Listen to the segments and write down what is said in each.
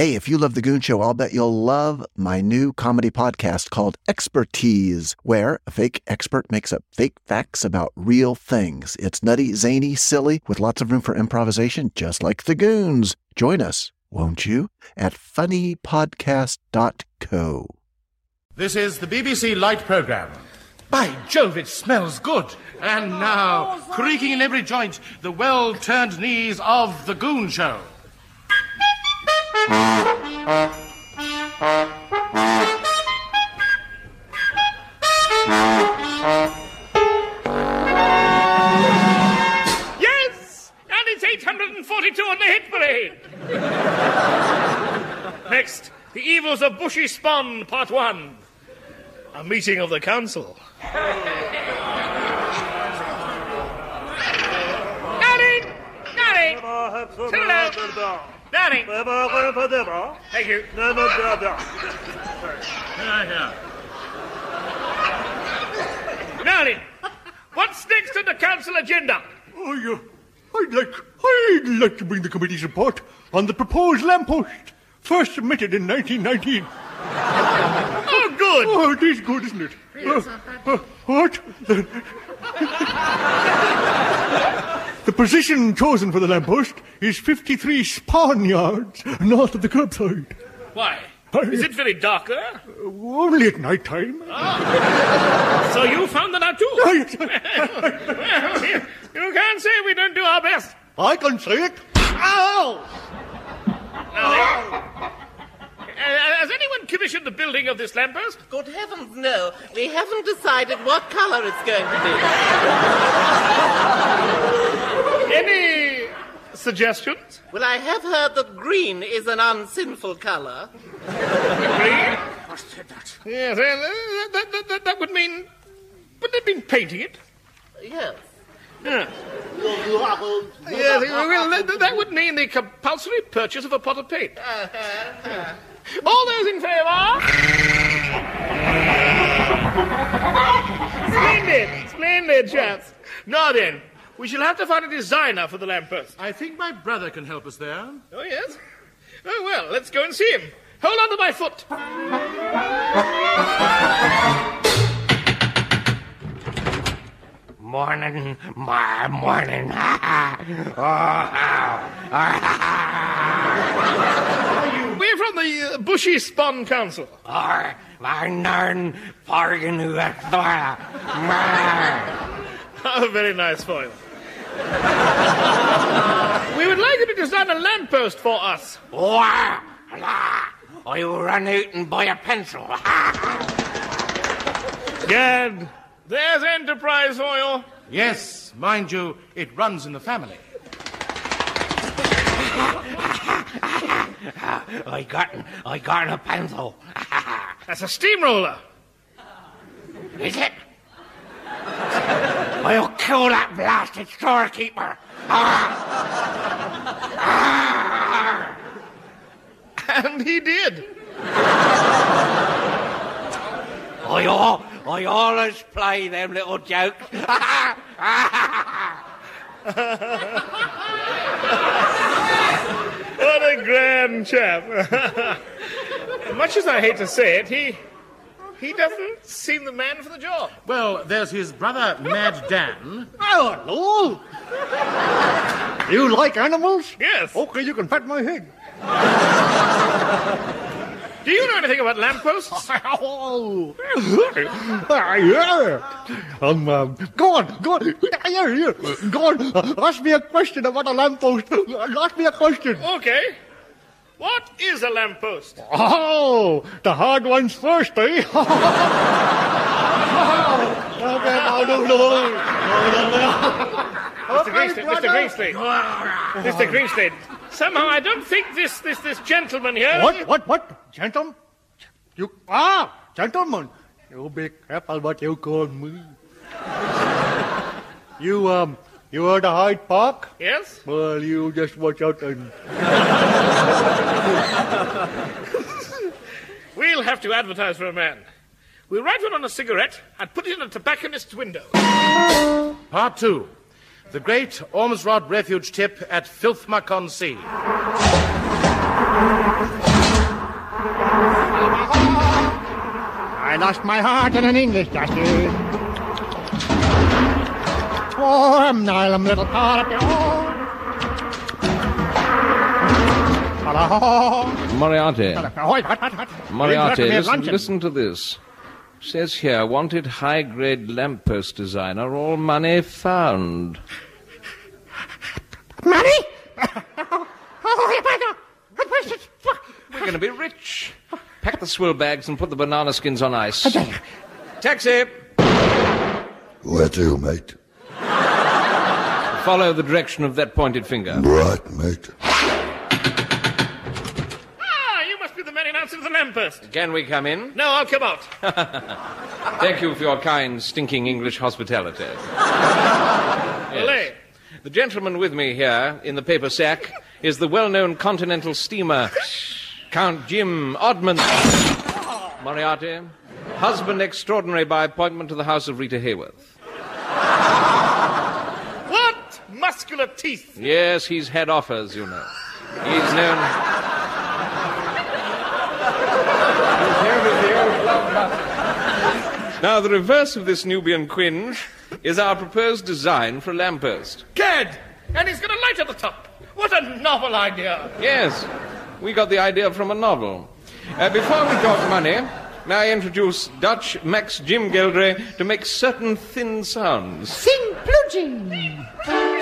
Hey, if you love The Goon Show, I'll bet you'll love my new comedy podcast called Expertise, where a fake expert makes up fake facts about real things. It's nutty, zany, silly, with lots of room for improvisation, just like The Goons. Join us, won't you, at funnypodcast.co. This is the BBC Light Programme. By Jove, it smells good. And now, creaking in every joint, the well turned knees of The Goon Show. Next, The Evils of Bushey Spon, Part 1. A meeting of the council. Darling! Darling! Sit down. Darling! Thank you. Darling, what's next on the council agenda? Oh, yeah. I'd like, I'd like to bring the committee's report on the proposed lamppost, first submitted in 1919. Oh, good. Oh, it is good, isn't it? Uh, uh, what? The, the position chosen for the lamppost is 53 spawn yards north of the curbside. Why? Is it very darker? Only at night time. So you found that out too? well, you, you can't say we don't do our best. I can say it. Ow! Uh, has anyone commissioned the building of this lamppost? Good heavens, no. We haven't decided what colour it's going to Any suggestions? Well, I have heard that green is an unsinful colour. Green? Yes, uh, that, that, that, that would mean. Would they been painting it? Yes. Yeah. Yes, well, that, that would mean the compulsory purchase of a pot of paint. All those in favour? Splendid, splendid, chaps. Now then, we shall have to find a designer for the lamppost. I think my brother can help us there. Oh, yes? Oh, well, let's go and see him. Hold on to my foot. Morning, my morning. We're from the uh, Bushey Spon Council. Or, my narn, pargan who Oh, very nice foil. we would like you to design a lamppost for us. Or you run out and buy a pencil. Gad, there's enterprise oil. Yes, mind you, it runs in the family. I got, I got a pencil. That's a steamroller. Is it? I'll kill that blasted storekeeper. And he did. I, I always play them little jokes. What a grand chap. Much as I hate to say it, he he doesn't seem the man for the job. Well, there's his brother, Mad Dan. Oh, hello! you like animals? Yes. Okay, you can pat my head. Do you know anything about lampposts? Oh, yeah. Um, um, go on, go on. Here, here. Go on. Uh, ask me a question about a lamppost. Ask me a question. Okay. What is a lamppost? Oh, the hard ones first, eh? okay, no, no, no. Mr. Greenslade, Mr. Greenslade. Mr. Greenslade. Somehow I don't think this this this gentleman here. What, what, what? Gentleman? You, ah, gentleman. You be careful what you call me. you, um, you heard of Hyde Park? Yes. Well, you just watch out and. we'll have to advertise for a man. We'll write one on a cigarette and put it in a tobacconist's window. Part two The Great Ormsrod Refuge Tip at Filthmacon Sea. I lost my heart in an English justice. Oh, Nylum little part of Moriarty. Moriarty, Moriarty, listen, listen to this. Says here, wanted high-grade lamppost designer, all money found. Money? We're going to be rich. Pack the swill bags and put the banana skins on ice. Taxi! Where to, mate? Follow the direction of that pointed finger. Right, mate. Ah, you must be the man in answer to the lamppost. Can we come in? No, I'll come out. Thank you for your kind, stinking English hospitality. Olé. The gentleman with me here in the paper sack is the well-known continental steamer, Count Jim Odman. Moriarty, husband extraordinary by appointment to the house of Rita Hayworth. What muscular teeth! Yes, he's had offers, you know. He's known. Now, the reverse of this Nubian quinge is our proposed design for a lamppost. Gad! And he's got a light at the top. What a novel idea! Yes, we got the idea from a novel. Uh, before we talk money, may I introduce Dutch Max Jim Geldray to make certain thin sounds. Sing pluging.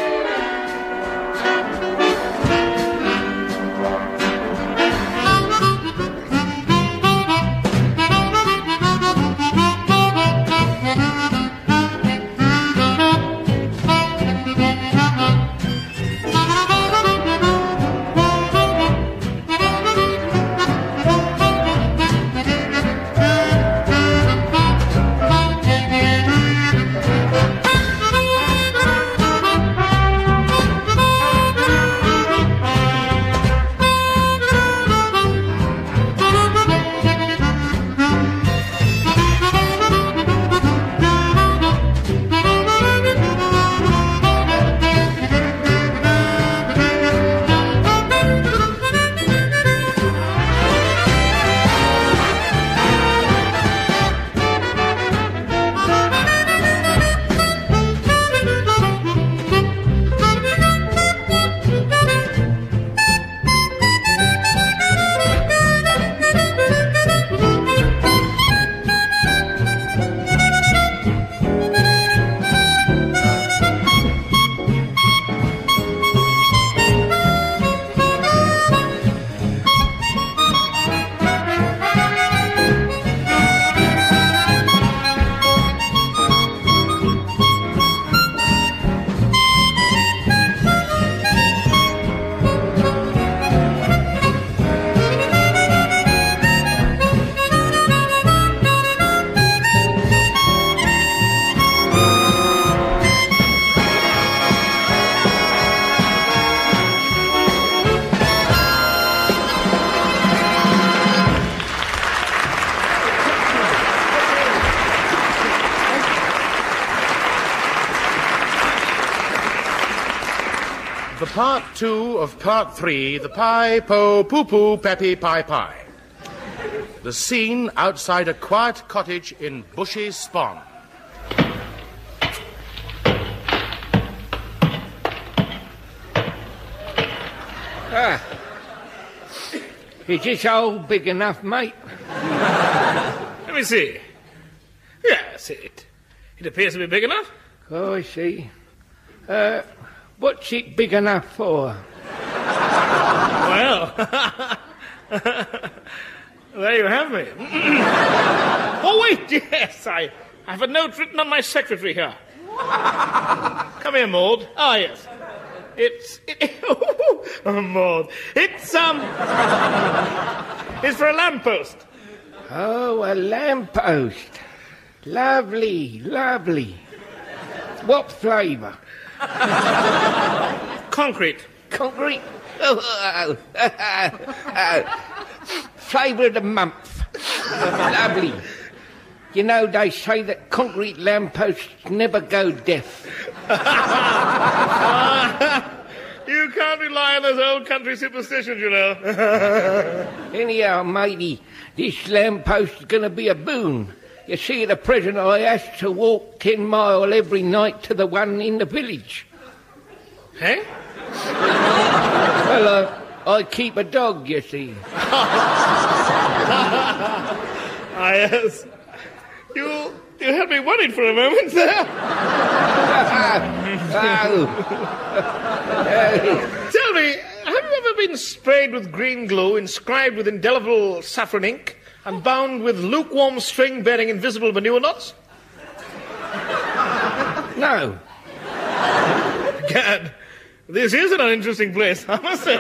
Part two of part three, the pie po poo poo peppy pie pie. The scene outside a quiet cottage in Bushey Spon. Ah. Is this hole big enough, mate? Let me see. Yes, it, it appears to be big enough. Oh, I see. Uh, what's it big enough for? Well, there you have me. oh, wait, yes, I, I have a note written on my secretary here. Come here, Maud. Ah, yes. It's. It, oh, Maud. It's, um. It's for a lamppost. Oh, a lamppost. Lovely, lovely. What flavour? Concrete. Concrete? Oh, flavour of the month. lovely. You know, they say that concrete lampposts never go deaf. You can't rely on those old country superstitions, you know. Anyhow, matey, this lamppost is going to be a boon. You see, the present I has to walk ten mile every night to the one in the village. Eh? Well, uh, I keep a dog, you see. Ah, yes. You, you had me worried for a moment there. Oh, Tell me, have you ever been sprayed with green glue, inscribed with indelible saffron ink, and bound with lukewarm string bearing invisible manure knots? no. Gad, this is an uninteresting place, I must say.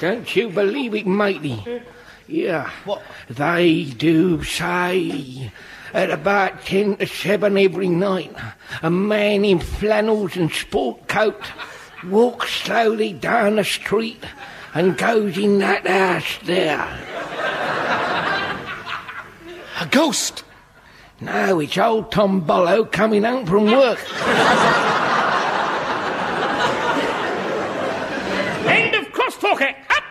Don't you believe it, matey? Yeah. What? They do say at about ten to seven every night, a man in flannels and sport coat walks slowly down the street and goes in that house there. A ghost. No, it's old Tom Bollow coming home from work. End of cross-talking. Eh? Up!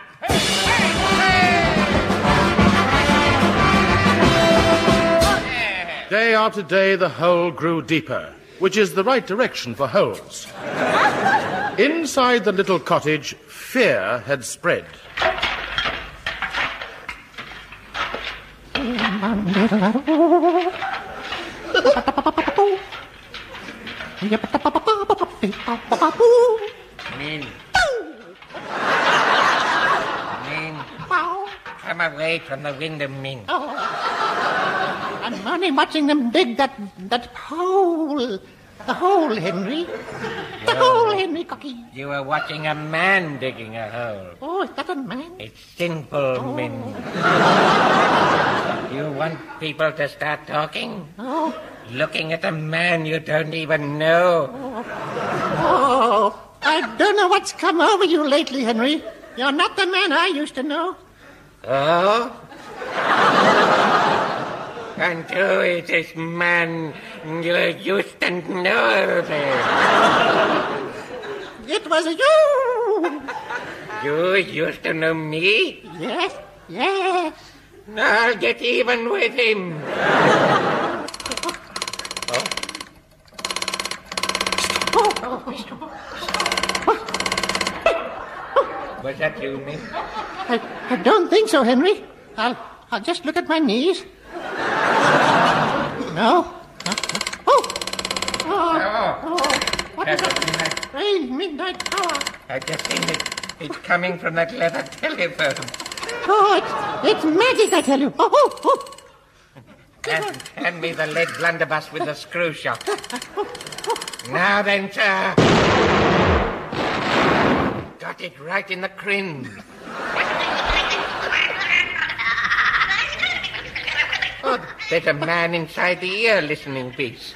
Day after day, the hole grew deeper, which is the right direction for holes. Inside the little cottage, fear had spread. Min. Min. Come away from the window, Min. I'm only watching them dig that that hole. The hole, Henry. The hole, Henry Cocky. You are watching a man digging a hole. Oh, is that a man? It's simple, oh. Min. Want people to start talking? Oh, Looking at a man you don't even know. oh. I don't know what's come over you lately, Henry. You're not the man I used to know. Oh? And who is this man you used to know? It was you. You used to know me? Yes, yes. I'll get even with him. Oh. Was that you, Min? I, I don't think so, Henry. I'll, I'll just look at my knees. No. Oh. Oh. oh. oh. What is that? Strange midnight power. I just seen it. It's coming from that leather telephone. Oh, it's, it's magic, I tell you. Oh, oh, oh. And hand me the lead blunderbuss with the screw shot. Now then, sir. Got it right in the crin. Oh, there's a man inside the ear listening piece.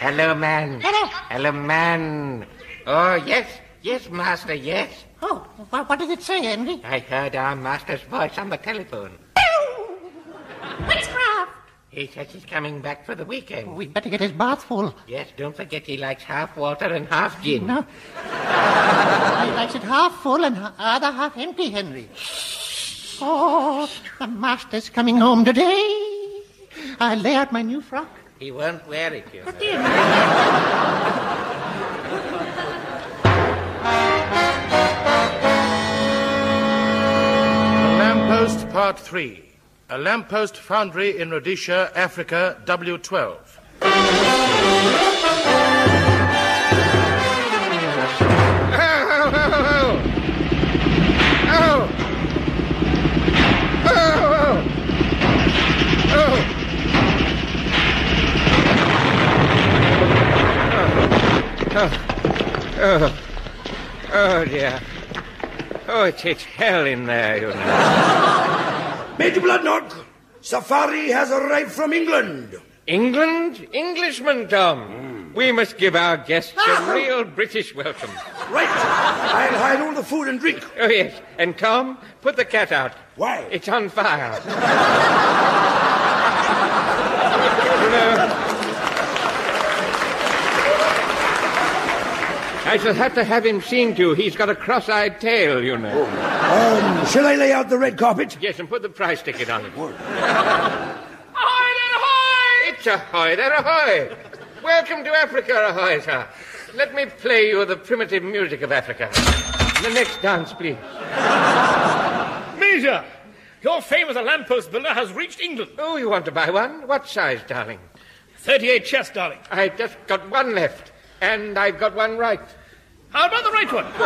Hello, man. Hello. Hello, man. Oh, yes. Yes, master, yes. Oh, what did it say, Henry? I heard our master's voice on the telephone. Witchcraft. He says he's coming back for the weekend. We'd better get his bath full. Yes, don't forget he likes half water and half gin. No. he likes it half full and other half empty, Henry. Oh, the master's coming home today. I'll lay out my new frock. He won't wear it, you know. Part 3. A lamppost foundry in Rhodesia, Africa, W12. Oh, oh dear. Oh, it's, it's hell in there, you know. Major Bloodnok, Safari has arrived from England. England? Englishman, Tom. Hmm. We must give our guests a ah! real British welcome. Right. I'll hide all the food and drink. Oh, yes. And Tom, put the cat out. Why? It's on fire. I shall have to have him seen to. He's got a cross-eyed tail, you know. Um, shall I lay out the red carpet? Yes, and put the price ticket on it. Right, ahoy there, ahoy! It's a hoyer, ahoy. Welcome to Africa, ahoy, sir. Let me play you the primitive music of Africa. The next dance, please. Major, your fame as a lamppost builder has reached England. Oh, you want to buy one? What size, darling? 38 chest, darling. I've just got one left, and I've got one right. How about the right one?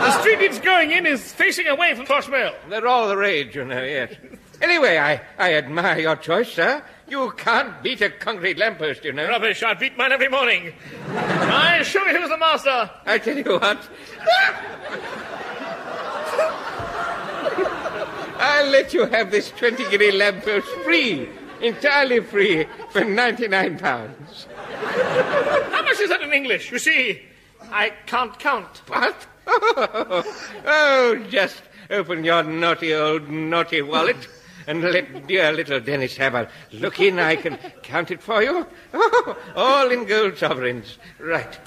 the street it's going in is facing away from Crossrail. They're all the rage, you know, yes. Anyway, I, I admire your choice, sir. You can't beat a concrete lamppost, you know. Rubbish, I beat mine every morning. I show you who's the master. I tell you what. I'll let you have this 20 guinea lamppost free, entirely free, for 99 pounds. How much is that in English? You see, I can't count. What? oh, just open your naughty old naughty wallet and let dear little Dennis have a look in. I can count it for you. Oh, all in gold sovereigns. Right.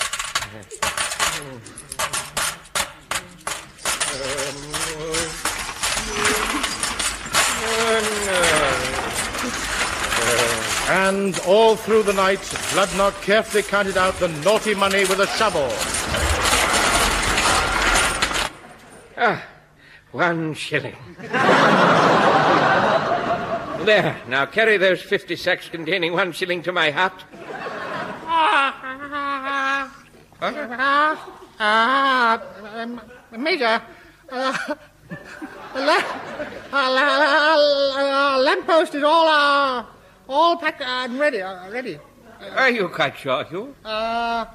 And all through the night, Bloodnok carefully counted out the naughty money with a shovel. Ah, one shilling. there, now carry those 50 sacks containing one shilling to my hut. Ah, um, Major, uh, the la- uh, la- la- uh, lamppost is all, uh, all packed and ready, uh, ready. Are you quite sure, Hugh? Uh,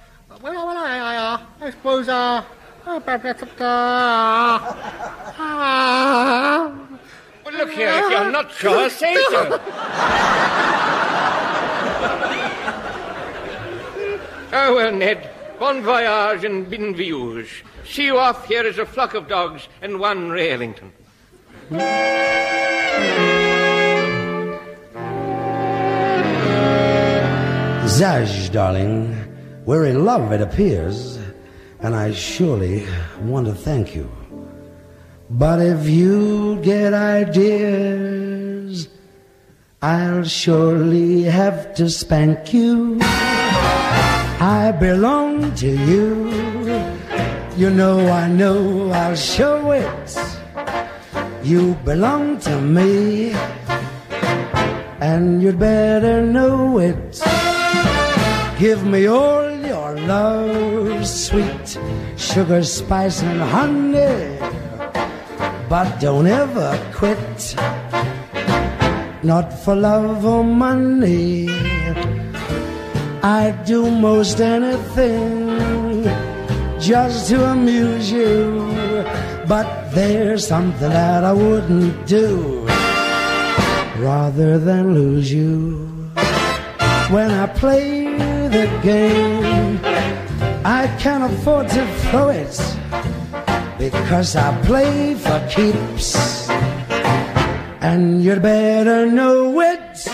well, well, I, I, uh, I suppose, uh, uh, perhaps, uh, uh, Well, look here, if you're not sure, say so. oh, well, Ned, bon voyage and bin voyage. See you off here as a flock of dogs and one Ray Zaj, darling, we're in love, it appears, and I surely want to thank you. But if you get ideas, I'll surely have to spank you. I belong to you. You know I know I'll show it. You belong to me, and you'd better know it. Give me all your love, sweet sugar, spice, and honey. But don't ever quit, not for love or money. I'd do most anything just to amuse you. But there's something that I wouldn't do rather than lose you. When I play the game, I can't afford to throw it because I play for keeps. And you'd better know it.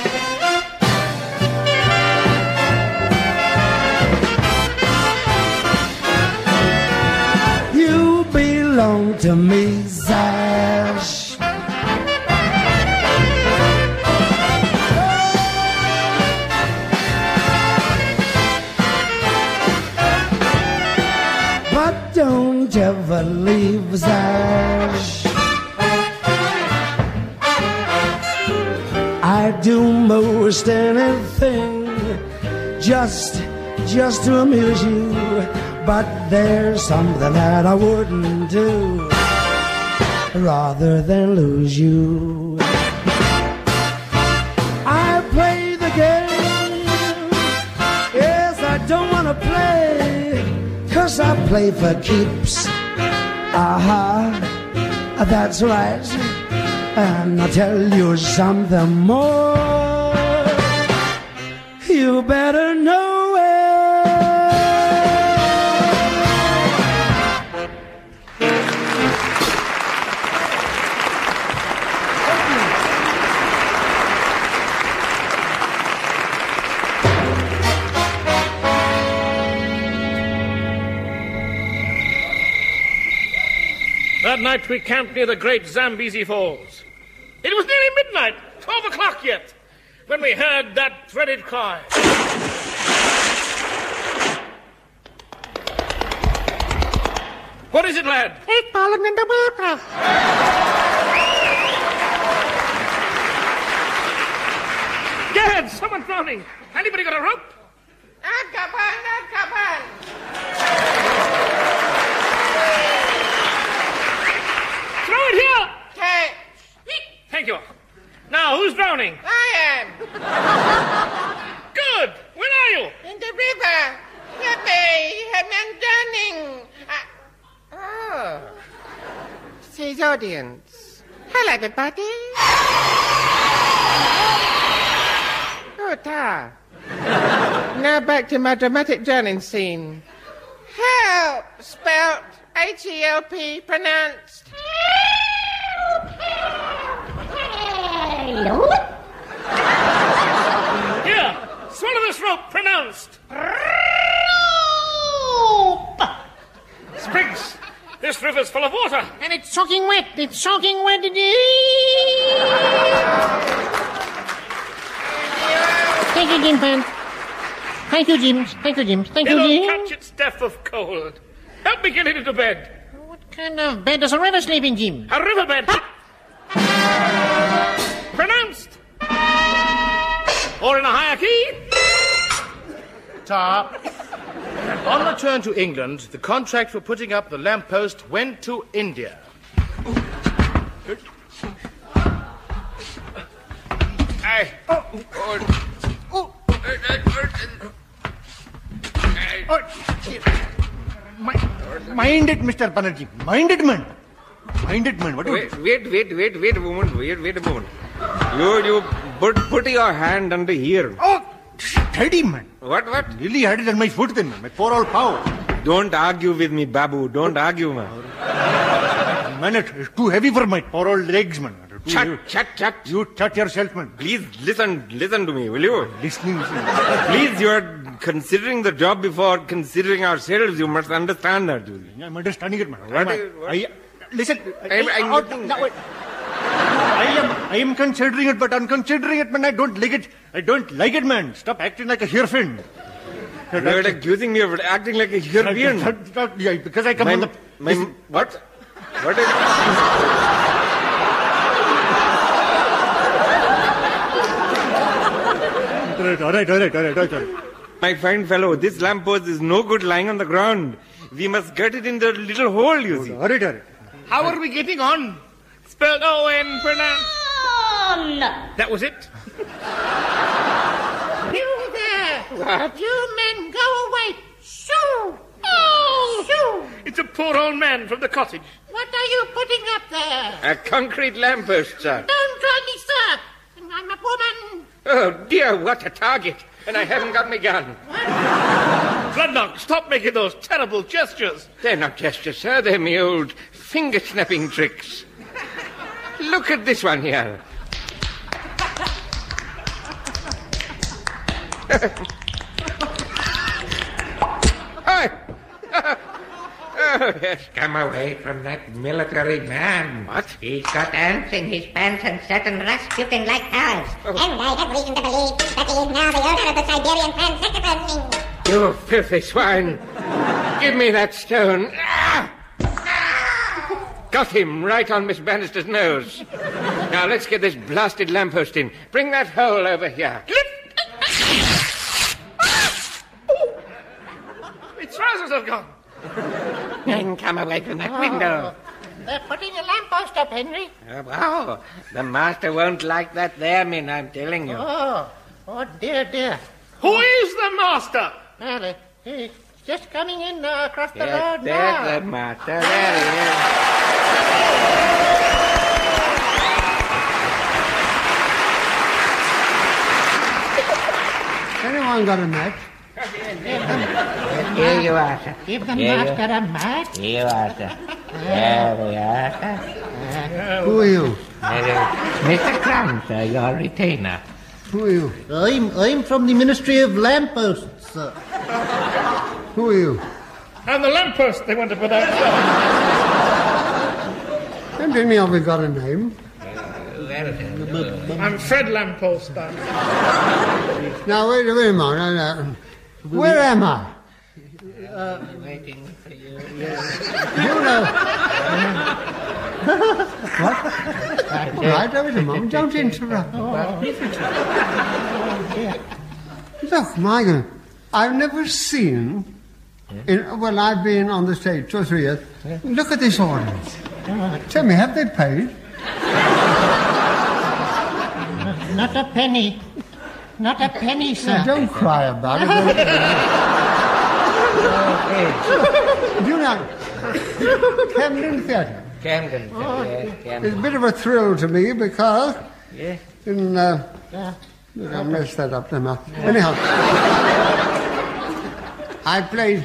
You belong to me, do most anything just just to amuse you. But there's something that I wouldn't do rather than lose you. I play the game. Yes, I don't want to play. Cause I play for keeps. Aha, uh-huh. that's right. And I'll tell you something more. Better know it. That night we camped near the great Zambezi Falls. It was nearly midnight, 12 o'clock yet. when we heard that dreaded cry. What is it, lad? It's fallen in the water. Gad, someone's drowning. Anybody got a rope? Azkaban, Azkaban. Throw it here. Catch. Thank you. Now, who's drowning? I am. Good. Where are you? In the river. Happy. I'm drowning. Uh, oh. Says audience. Hello, everybody. Oh, ta. now back to my dramatic drowning scene. Help, spelt H-E-L-P, pronounced. Help! Help! Here. Swallow this rope. Pronounced. Rope. Spriggs, this river's full of water. And it's soaking wet. It's soaking wet. Thank you, Jim Pan. Thank you, Jim. Thank you, Jim. Thank you, It'll Jim. catch its death of cold. Help me get it into bed. What kind of bed does a river sleep in, Jim? A riverbed. Pronounced. Or in a higher key. Tar. On return to England, the contract for putting up the lamppost went to India. Aye. Mind it, Mr. Banerjee. Mind it, man. Mind it, man. What. Wait, wait, wait, wait, wait a moment. Wait, wait a moment. You, you put, put your hand under here. Oh, steady, man. What, what? Really had it on my foot then, man. My poor old power. Don't argue with me, Babu. Don't argue, man. Man, it's too heavy for my poor old legs, man. Too Shut, heavy. shut, shut. You shut yourself, man. Please listen, listen to me, will you? Listening, listening. Please, you are considering the job before considering ourselves. You must understand that. I'm understanding it, man. What I'm- is- what- I, listen, I'm- I'm oh, looking- no, wait. I am, I am considering it, but I'm considering it, man. I don't like it. I don't like it, man. Stop acting like a hairpin. You are accusing me of acting like a European. Yeah, because I come My, on the. my, what? What is... All right, all right, all right, all right, all right. My fine fellow, this lamppost is no good lying on the ground. We must get it in the little hole, you see. All right, all right. How are we getting on? Spelled O-N, pronounced... That was it? You there. You men go away. Shoo. Oh, shoo. It's a poor old man from the cottage. What are you putting up there? A concrete lamppost, sir. Don't call me sir. I'm a woman. Oh dear, what a target. And I haven't got my gun. Bloodnok, stop making those terrible gestures. They're not gestures, sir. They're me old finger snapping tricks. Look at this one here. Oh, yes, come away from that military man. What? He's got ants in his pants and certain Rasputin like powers. And I have reason to believe that he is now the owner of the Siberian Pan You filthy swine. Give me that stone. Ah! Got him right on Miss Bannister's nose. Now let's get this blasted lamppost in. Bring that hole over here. Its trousers have gone. Then come away from that window. They're putting a lamppost up, Henry. Oh, wow. The master won't like that there, Min, I'm telling you. Oh, oh dear, dear. Who is the master? Well, uh, he's just coming in uh, across the Yes, road there's now. the master. There he is. Anyone got a match? Here you are, sir. Give the Here you- a match. Here you are, sir. There we are, sir. Who are you? Mr. Crun, sir, your retainer. Who are you? I'm, I'm from the Ministry of Lampposts, sir. Who are you? And the lamppost they want to put out. Don't tell me I've got a name. I'm Fred Lamppost. I'm- Now, wait, wait a minute. uh, uh, Where am I? Waiting for you. Yes. You know. what? Right, wait a moment. Don't interrupt. Look, my God. I've never seen, in, well, I've been on the stage two or three years. Look at this audience. Tell me, have they paid? Not a penny. Not a penny, sir. Now, don't cry about it. Do you know, Camden Theatre. Camden. Oh, yes, It's a bit of a thrill to me because Yes. in uh, look, I messed that up now. Anyhow, I played.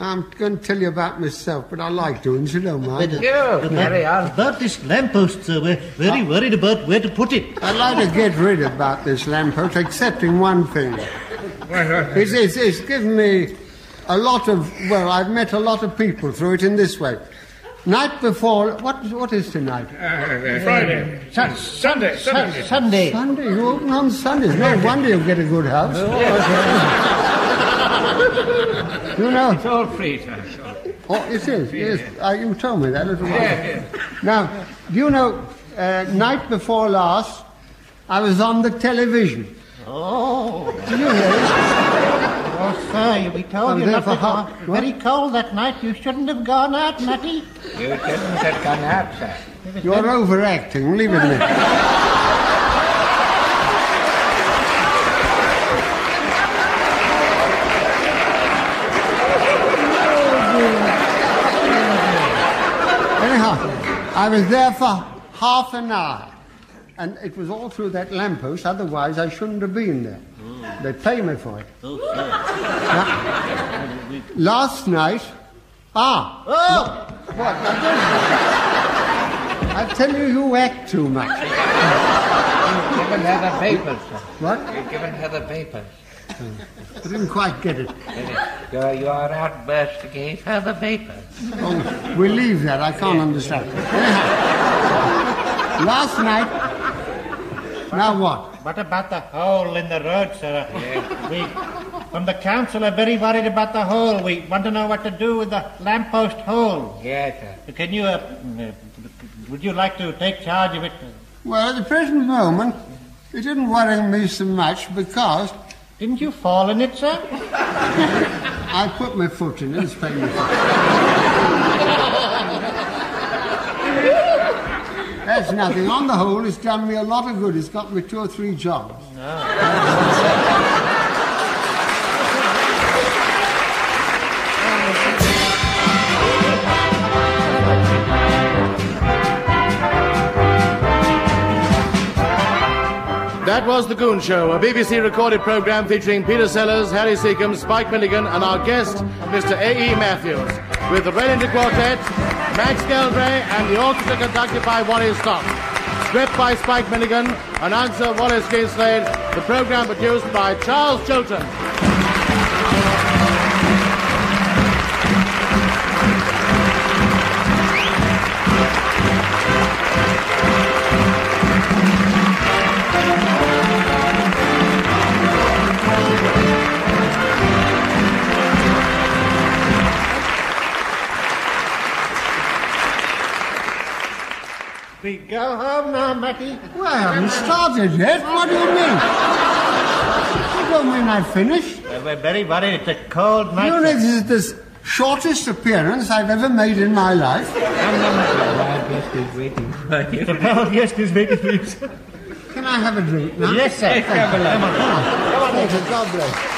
I'm going to tell you about myself, but I like doing so, don't mind. You, carry on. About uh, this lamppost, sir, uh, we're very uh, worried about where to put it. I'd like to get rid about this lamppost, excepting one thing. It's, it's, it's given me a lot of, well, I've met a lot of people through it in this way. Night before, what, what is tonight? Friday. Sun- Sunday. Sunday. Sunday. Sunday, you open on Sundays. No wonder you get a good house. Oh, you know, It's all free, sir. It's all free. Oh, it is. Yes, uh, you told me that a little while. ago. Now, you know, uh, night before last, I was on the television. Oh. Did you hear it? Oh, sir, we told I'm you not for to half- go. Very cold that night. You shouldn't have gone out, Matty. You shouldn't have gone out, sir. You're overacting. Leave it a minute. Anyhow, I was there for half an hour. And it was all through that lamppost, otherwise I shouldn't have been there. They pay me for it. Oh. Now, last night, ah, Oh! what? Now, don't- I tell you, you act too much. You've given her the papers, sir. What? You've given her the papers. I didn't quite get it. Your, your outburst gave her the papers. Oh, we leave that. I can't understand. Anyhow, last night. Now what? What about the hole in the road, sir? We, from the council, are very worried about the hole. We want to know what to do with the lamppost hole. Yes, sir. Can you, uh, uh, would you like to take charge of it? Well, at the present moment, it didn't worry me so much because Didn't you fall in it, sir? I put my foot in it. It's painful. That's nothing. On the whole, it's done me a lot of good. It's got me two or three jobs. That was The Goon Show, a BBC recorded program featuring Peter Sellers, Harry Secombe, Spike Milligan, and our guest, Mr. A.E. Matthews, with the Wellington Quartet, Max Geldray, and the orchestra conducted by Wally Stott. Script by Spike Milligan, announcer Wallace Greenslade, the program produced by Charles Chilton. Home. Well, I haven't started yet. What do you mean? You don't mean I finished? Uh, we're very worried. It's a cold night. You know, this is the shortest appearance I've ever made in my life. Our guest is waiting for you. The guest is waiting for you. Can I have a drink now? Yes, sir. Come along. Come on. Thank you. God bless.